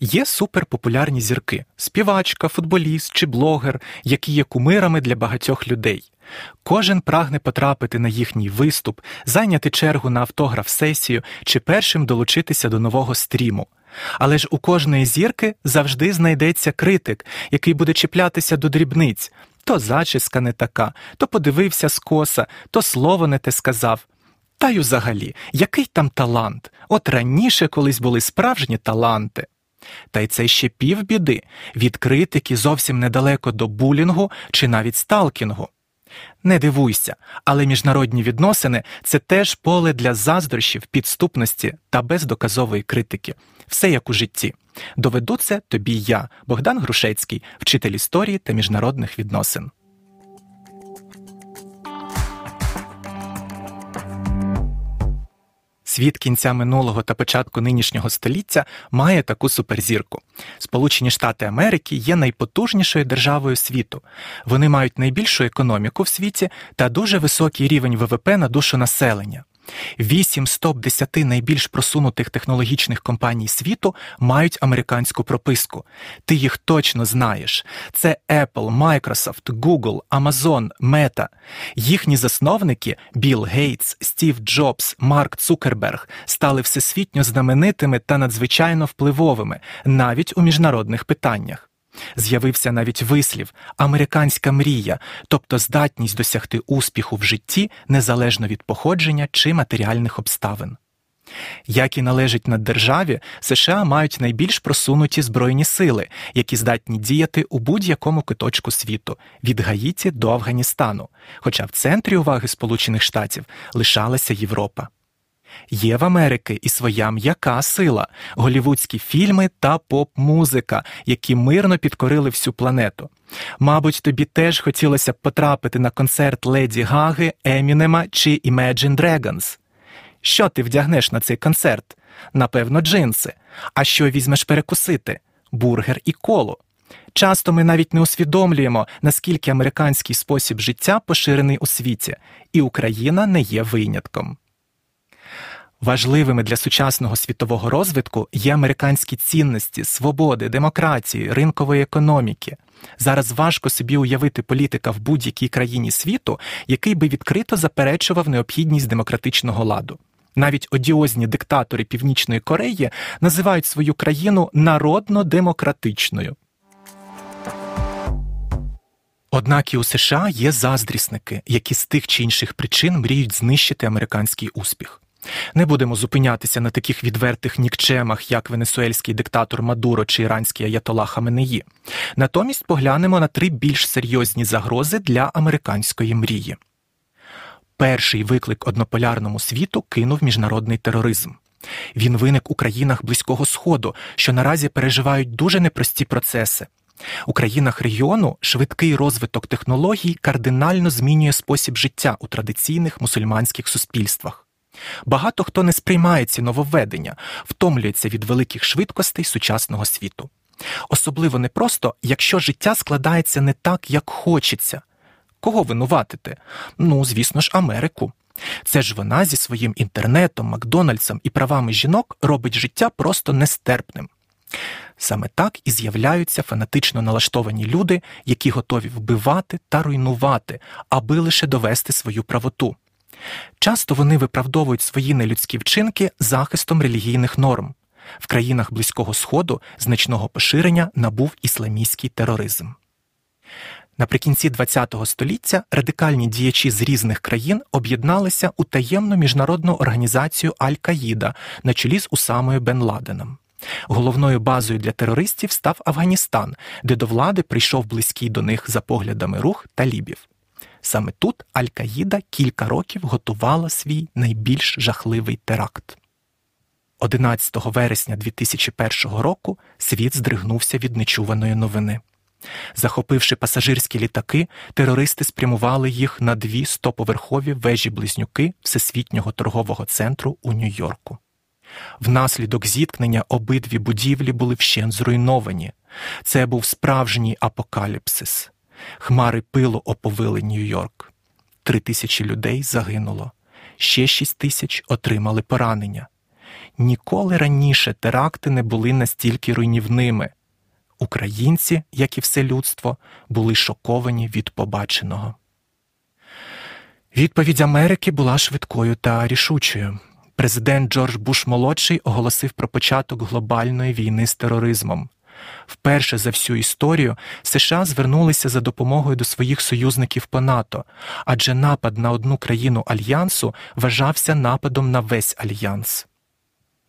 Є суперпопулярні зірки співачка, футболіст чи блогер, які є кумирами для багатьох людей. Кожен прагне потрапити на їхній виступ, зайняти чергу на автограф сесію чи першим долучитися до нового стріму. Але ж у кожної зірки завжди знайдеться критик, який буде чіплятися до дрібниць то зачіска не така, то подивився скоса, то слово не те сказав. Та й взагалі, який там талант? От раніше колись були справжні таланти. Та й це ще півбіди від критики зовсім недалеко до булінгу чи навіть сталкінгу. Не дивуйся, але міжнародні відносини це теж поле для заздрощів, підступності та бездоказової критики. Все як у житті. Доведу це тобі я, Богдан Грушецький, вчитель історії та міжнародних відносин. Світ кінця минулого та початку нинішнього століття має таку суперзірку. Сполучені Штати Америки є найпотужнішою державою світу. Вони мають найбільшу економіку в світі та дуже високий рівень ВВП на душу населення. Вісім з топ 10 найбільш просунутих технологічних компаній світу мають американську прописку. Ти їх точно знаєш. Це Apple, Microsoft, Google, Amazon, Meta. Їхні засновники Білл Гейтс, Стів Джобс, Марк Цукерберг стали всесвітньо знаменитими та надзвичайно впливовими навіть у міжнародних питаннях. З'явився навіть вислів американська мрія, тобто здатність досягти успіху в житті незалежно від походження чи матеріальних обставин. Як і належить на державі, США мають найбільш просунуті збройні сили, які здатні діяти у будь-якому куточку світу від Гаїті до Афганістану, хоча в центрі уваги Сполучених Штатів лишалася Європа. Є в Америки і своя м'яка сила, голівудські фільми та поп-музика, які мирно підкорили всю планету. Мабуть, тобі теж хотілося б потрапити на концерт Леді Гаги, Емінема чи Imagine Dragons. Що ти вдягнеш на цей концерт? Напевно, джинси. А що візьмеш перекусити? Бургер і коло. Часто ми навіть не усвідомлюємо, наскільки американський спосіб життя поширений у світі, і Україна не є винятком. Важливими для сучасного світового розвитку є американські цінності, свободи, демократії, ринкової економіки. Зараз важко собі уявити політика в будь-якій країні світу, який би відкрито заперечував необхідність демократичного ладу. Навіть одіозні диктатори Північної Кореї називають свою країну народно-демократичною. Однак і у США є заздрісники, які з тих чи інших причин мріють знищити американський успіх. Не будемо зупинятися на таких відвертих нікчемах, як венесуельський диктатор Мадуро чи іранський аятола Хаменеї. Натомість поглянемо на три більш серйозні загрози для американської мрії. Перший виклик однополярному світу кинув міжнародний тероризм. Він виник у країнах Близького Сходу, що наразі переживають дуже непрості процеси. У країнах регіону швидкий розвиток технологій кардинально змінює спосіб життя у традиційних мусульманських суспільствах. Багато хто не сприймає ці нововведення, втомлюється від великих швидкостей сучасного світу. Особливо непросто, якщо життя складається не так, як хочеться. Кого винуватити? Ну, звісно ж, Америку. Це ж вона зі своїм інтернетом, Макдональдсом і правами жінок робить життя просто нестерпним. Саме так і з'являються фанатично налаштовані люди, які готові вбивати та руйнувати, аби лише довести свою правоту. Часто вони виправдовують свої нелюдські вчинки захистом релігійних норм. В країнах Близького Сходу значного поширення набув ісламістський тероризм. Наприкінці ХХ століття радикальні діячі з різних країн об'єдналися у таємну міжнародну організацію Аль-Каїда на чолі з Усамою Бен Ладеном. Головною базою для терористів став Афганістан, де до влади прийшов близький до них за поглядами рух талібів. Саме тут Аль-Каїда кілька років готувала свій найбільш жахливий теракт. 11 вересня 2001 року світ здригнувся від нечуваної новини. Захопивши пасажирські літаки, терористи спрямували їх на дві стоповерхові вежі близнюки Всесвітнього торгового центру у Нью-Йорку. Внаслідок зіткнення обидві будівлі були вщент зруйновані. Це був справжній апокаліпсис. Хмари пилу оповили Нью-Йорк. Три тисячі людей загинуло, ще шість тисяч отримали поранення. Ніколи раніше теракти не були настільки руйнівними. Українці, як і все людство, були шоковані від побаченого. Відповідь Америки була швидкою та рішучою. Президент Джордж Буш молодший оголосив про початок глобальної війни з тероризмом. Вперше за всю історію США звернулися за допомогою до своїх союзників по НАТО, адже напад на одну країну альянсу вважався нападом на весь альянс.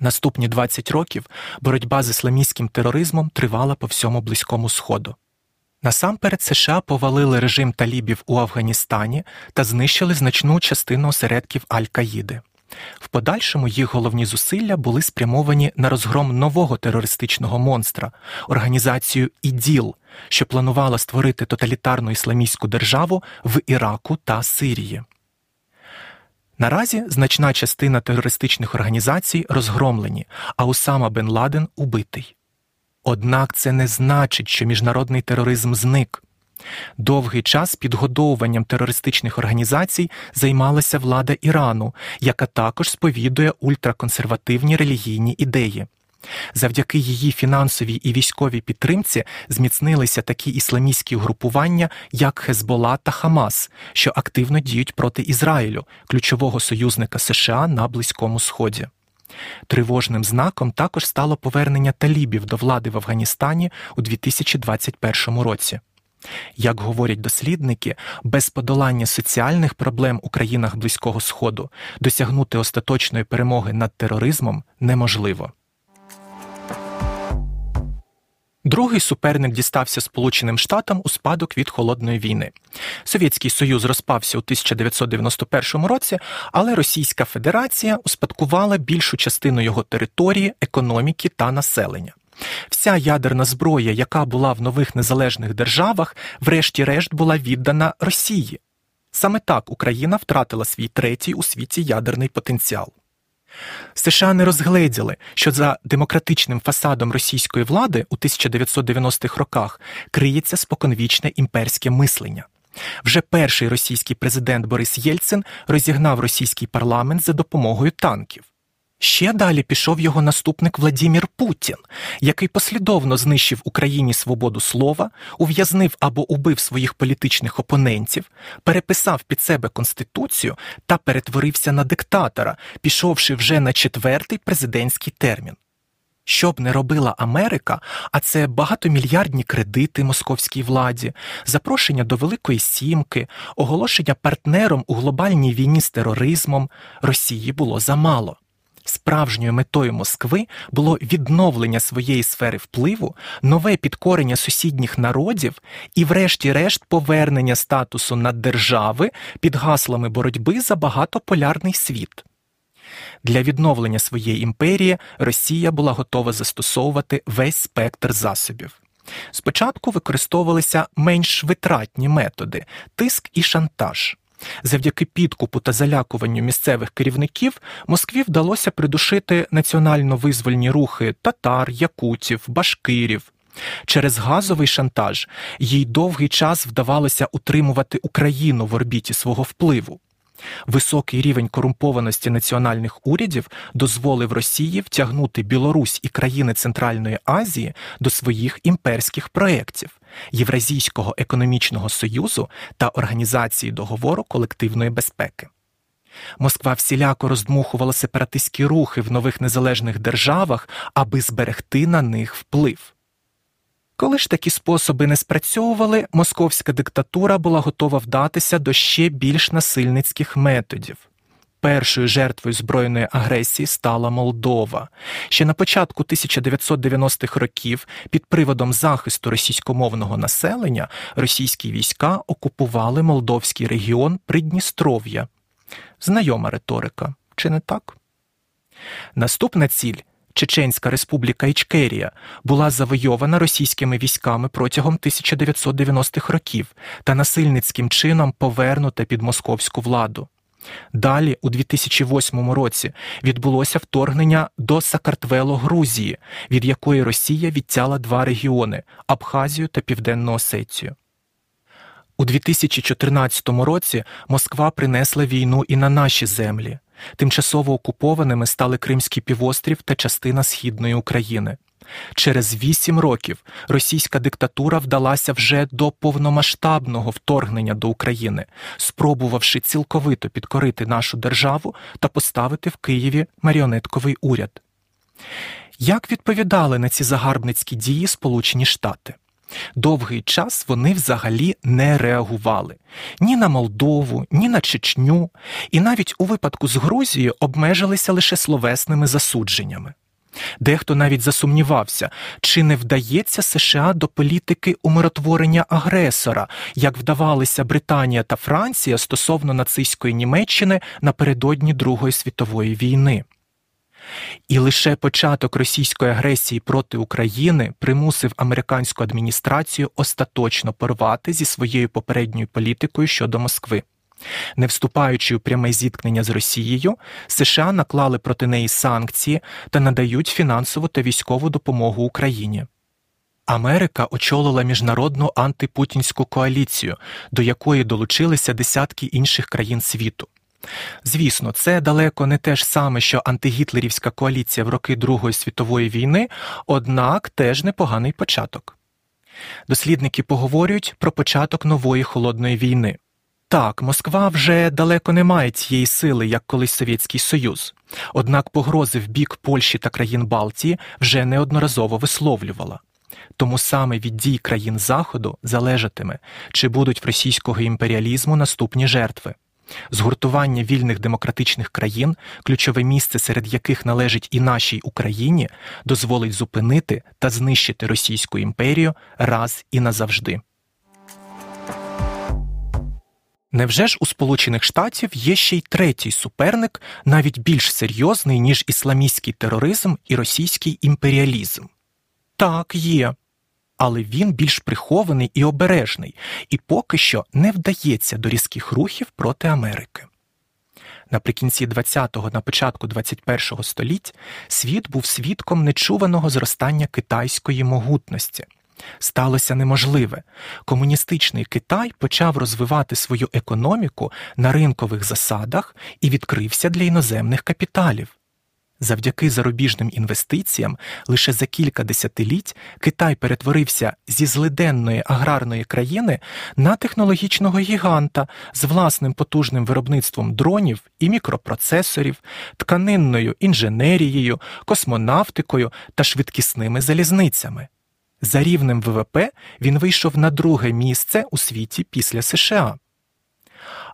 Наступні 20 років боротьба з ісламістським тероризмом тривала по всьому Близькому Сходу. Насамперед США повалили режим талібів у Афганістані та знищили значну частину осередків Аль-Каїди. В подальшому їх головні зусилля були спрямовані на розгром нового терористичного монстра, організацію ІДІЛ, що планувала створити тоталітарну ісламістську державу в Іраку та Сирії. Наразі значна частина терористичних організацій розгромлені, а Усама Бен Ладен убитий. Однак це не значить, що міжнародний тероризм зник. Довгий час підгодовуванням терористичних організацій займалася влада Ірану, яка також сповідує ультраконсервативні релігійні ідеї. Завдяки її фінансовій і військовій підтримці зміцнилися такі ісламістські угрупування, як Хезбола та Хамас, що активно діють проти Ізраїлю, ключового союзника США на Близькому Сході. Тривожним знаком також стало повернення талібів до влади в Афганістані у 2021 році. Як говорять дослідники, без подолання соціальних проблем у країнах Близького Сходу досягнути остаточної перемоги над тероризмом неможливо. Другий суперник дістався Сполученим Штатам у спадок від холодної війни. Совєтський Союз розпався у 1991 році, але Російська Федерація успадкувала більшу частину його території, економіки та населення. Вся ядерна зброя, яка була в нових незалежних державах, врешті-решт була віддана Росії. Саме так Україна втратила свій третій у світі ядерний потенціал. США не розгледіли, що за демократичним фасадом російської влади у 1990-х роках криється споконвічне імперське мислення. Вже перший російський президент Борис Єльцин розігнав російський парламент за допомогою танків. Ще далі пішов його наступник Владімір Путін, який послідовно знищив Україні свободу слова, ув'язнив або убив своїх політичних опонентів, переписав під себе конституцію та перетворився на диктатора, пішовши вже на четвертий президентський термін. Що б не робила Америка, а це багатомільярдні кредити московській владі, запрошення до Великої Сімки, оголошення партнером у глобальній війні з тероризмом, Росії було замало. Справжньою метою Москви було відновлення своєї сфери впливу, нове підкорення сусідніх народів і, врешті-решт, повернення статусу наддержави під гаслами боротьби за багатополярний світ. Для відновлення своєї імперії Росія була готова застосовувати весь спектр засобів. Спочатку використовувалися менш витратні методи тиск і шантаж. Завдяки підкупу та залякуванню місцевих керівників Москві вдалося придушити національно визвольні рухи татар, якутів, башкирів. Через газовий шантаж їй довгий час вдавалося утримувати Україну в орбіті свого впливу. Високий рівень корумпованості національних урядів дозволив Росії втягнути Білорусь і країни Центральної Азії до своїх імперських проєктів Євразійського економічного союзу та Організації договору колективної безпеки. Москва всіляко роздмухувала сепаратистські рухи в нових незалежних державах, аби зберегти на них вплив. Коли ж такі способи не спрацьовували, московська диктатура була готова вдатися до ще більш насильницьких методів. Першою жертвою збройної агресії стала Молдова. Ще на початку 1990-х років під приводом захисту російськомовного населення російські війська окупували молдовський регіон Придністров'я. Знайома риторика, чи не так? Наступна ціль Чеченська Республіка Ічкерія, була завойована російськими військами протягом 1990-х років та насильницьким чином повернута під московську владу. Далі, у 2008 році, відбулося вторгнення до Сакартвело Грузії, від якої Росія відтяла два регіони Абхазію та Південну Осетію. У 2014 році Москва принесла війну і на наші землі. Тимчасово окупованими стали Кримський півострів та частина Східної України. Через вісім років російська диктатура вдалася вже до повномасштабного вторгнення до України, спробувавши цілковито підкорити нашу державу та поставити в Києві маріонетковий уряд. Як відповідали на ці загарбницькі дії Сполучені Штати? Довгий час вони взагалі не реагували ні на Молдову, ні на Чечню, і навіть у випадку з Грузією обмежилися лише словесними засудженнями. Дехто навіть засумнівався, чи не вдається США до політики умиротворення агресора, як вдавалися Британія та Франція стосовно нацистської Німеччини напередодні Другої світової війни. І лише початок російської агресії проти України примусив американську адміністрацію остаточно порвати зі своєю попередньою політикою щодо Москви. Не вступаючи у пряме зіткнення з Росією, США наклали проти неї санкції та надають фінансову та військову допомогу Україні. Америка очолила міжнародну антипутінську коаліцію, до якої долучилися десятки інших країн світу. Звісно, це далеко не те ж саме, що антигітлерівська коаліція в роки Другої світової війни, однак теж непоганий початок. Дослідники поговорюють про початок нової холодної війни. Так, Москва вже далеко не має цієї сили, як колись Совєтський Союз, однак погрози в бік Польщі та країн Балтії вже неодноразово висловлювала. Тому саме від дій країн Заходу залежатиме, чи будуть в російського імперіалізму наступні жертви. Згуртування вільних демократичних країн, ключове місце серед яких належить і нашій Україні, дозволить зупинити та знищити Російську імперію раз і назавжди. Невже ж у Сполучених Штатів є ще й третій суперник, навіть більш серйозний, ніж ісламістський тероризм і російський імперіалізм? Так, є. Але він більш прихований і обережний, і поки що не вдається до різких рухів проти Америки. Наприкінці 20-го на початку 21-го століть світ був свідком нечуваного зростання китайської могутності. Сталося неможливе. Комуністичний Китай почав розвивати свою економіку на ринкових засадах і відкрився для іноземних капіталів. Завдяки зарубіжним інвестиціям лише за кілька десятиліть Китай перетворився зі злиденної аграрної країни на технологічного гіганта з власним потужним виробництвом дронів і мікропроцесорів, тканинною інженерією, космонавтикою та швидкісними залізницями. За рівнем ВВП він вийшов на друге місце у світі після США.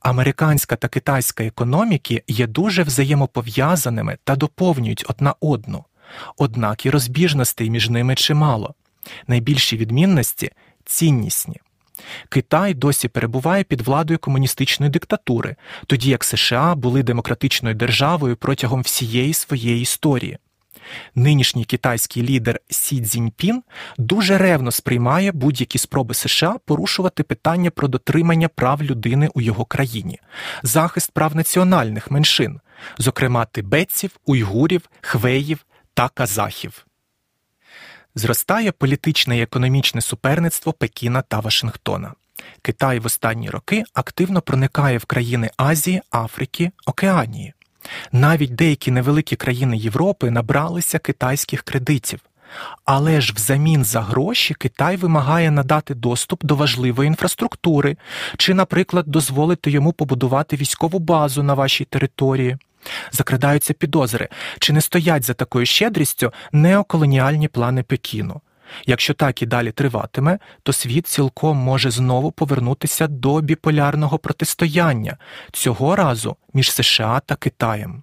Американська та китайська економіки є дуже взаємопов'язаними та доповнюють одна одну, однак і розбіжностей між ними чимало. Найбільші відмінності ціннісні. Китай досі перебуває під владою комуністичної диктатури, тоді як США були демократичною державою протягом всієї своєї історії. Нинішній китайський лідер Сі Цзіньпін дуже ревно сприймає будь-які спроби США порушувати питання про дотримання прав людини у його країні, захист прав національних меншин, зокрема тибетців, уйгурів, хвеїв та казахів. Зростає політичне і економічне суперництво Пекіна та Вашингтона. Китай в останні роки активно проникає в країни Азії, Африки, Океанії. Навіть деякі невеликі країни Європи набралися китайських кредитів. Але ж взамін за гроші Китай вимагає надати доступ до важливої інфраструктури, чи, наприклад, дозволити йому побудувати військову базу на вашій території. Закрадаються підозри, чи не стоять за такою щедрістю неоколоніальні плани Пекіну. Якщо так і далі триватиме, то світ цілком може знову повернутися до біполярного протистояння, цього разу між США та Китаєм.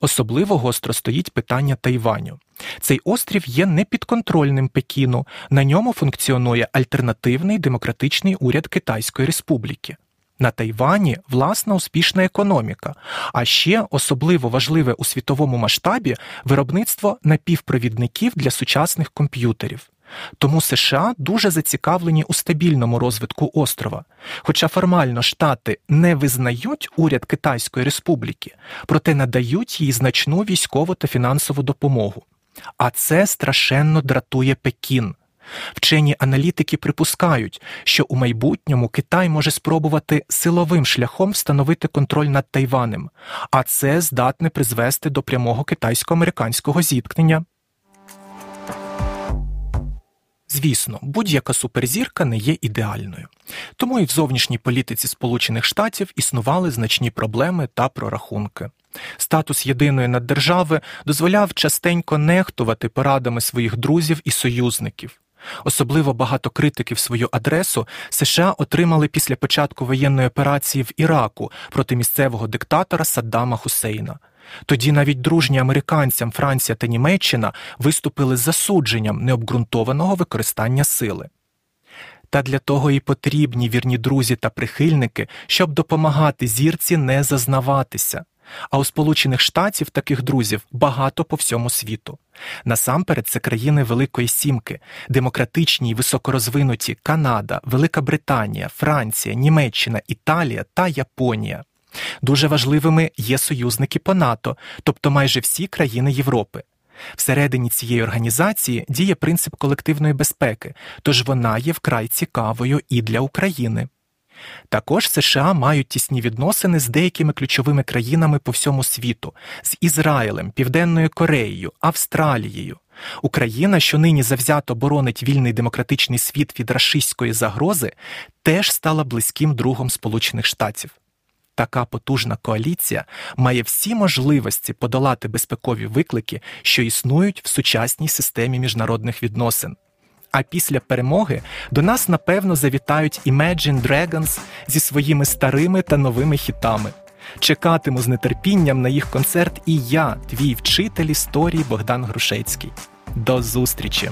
Особливо гостро стоїть питання Тайваню. Цей острів є непідконтрольним Пекіну, на ньому функціонує альтернативний демократичний уряд Китайської Республіки. На Тайвані власна успішна економіка, а ще особливо важливе у світовому масштабі виробництво напівпровідників для сучасних комп'ютерів. Тому США дуже зацікавлені у стабільному розвитку острова. Хоча формально Штати не визнають уряд Китайської Республіки, проте надають їй значну військову та фінансову допомогу. А це страшенно дратує Пекін. Вчені аналітики припускають, що у майбутньому Китай може спробувати силовим шляхом встановити контроль над Тайванем, а це здатне призвести до прямого китайсько-американського зіткнення. Звісно, будь-яка суперзірка не є ідеальною, тому і в зовнішній політиці Сполучених Штатів існували значні проблеми та прорахунки. Статус єдиної наддержави дозволяв частенько нехтувати порадами своїх друзів і союзників. Особливо багато критиків свою адресу США отримали після початку воєнної операції в Іраку проти місцевого диктатора Саддама Хусейна. Тоді навіть дружні американцям Франція та Німеччина виступили з засудженням необґрунтованого використання сили. Та для того і потрібні вірні друзі та прихильники, щоб допомагати зірці не зазнаватися. А у Сполучених Штатів таких друзів багато по всьому світу. Насамперед, це країни Великої Сімки, демократичні й високорозвинуті Канада, Велика Британія, Франція, Німеччина, Італія та Японія. Дуже важливими є союзники по НАТО, тобто майже всі країни Європи. Всередині цієї організації діє принцип колективної безпеки, тож вона є вкрай цікавою і для України. Також США мають тісні відносини з деякими ключовими країнами по всьому світу з Ізраїлем, Південною Кореєю, Австралією. Україна, що нині завзято боронить вільний демократичний світ від рашистської загрози, теж стала близьким другом Сполучених Штатів. Така потужна коаліція має всі можливості подолати безпекові виклики, що існують в сучасній системі міжнародних відносин. А після перемоги до нас напевно завітають Imagine Dragons зі своїми старими та новими хітами. Чекатиму з нетерпінням на їх концерт і я, твій вчитель історії Богдан Грушецький. До зустрічі!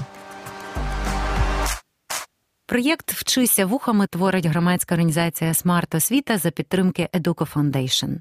Проєкт Вчися вухами творить громадська організація Смарт Освіта за підтримки Educo Foundation.